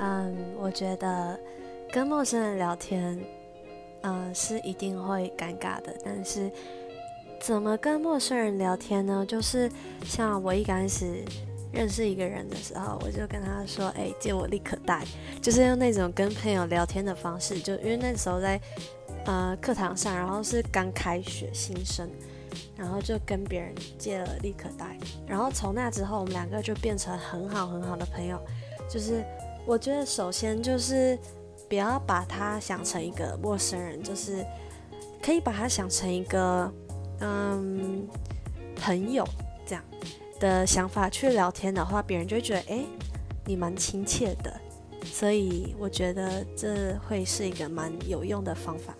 嗯，我觉得跟陌生人聊天，嗯，是一定会尴尬的。但是怎么跟陌生人聊天呢？就是像我一开始认识一个人的时候，我就跟他说：“哎，借我立可带。”就是用那种跟朋友聊天的方式。就因为那时候在呃课堂上，然后是刚开学新生，然后就跟别人借了立可带。然后从那之后，我们两个就变成很好很好的朋友。就是。我觉得首先就是不要把他想成一个陌生人，就是可以把他想成一个嗯朋友这样的想法去聊天的话，别人就会觉得哎你蛮亲切的，所以我觉得这会是一个蛮有用的方法。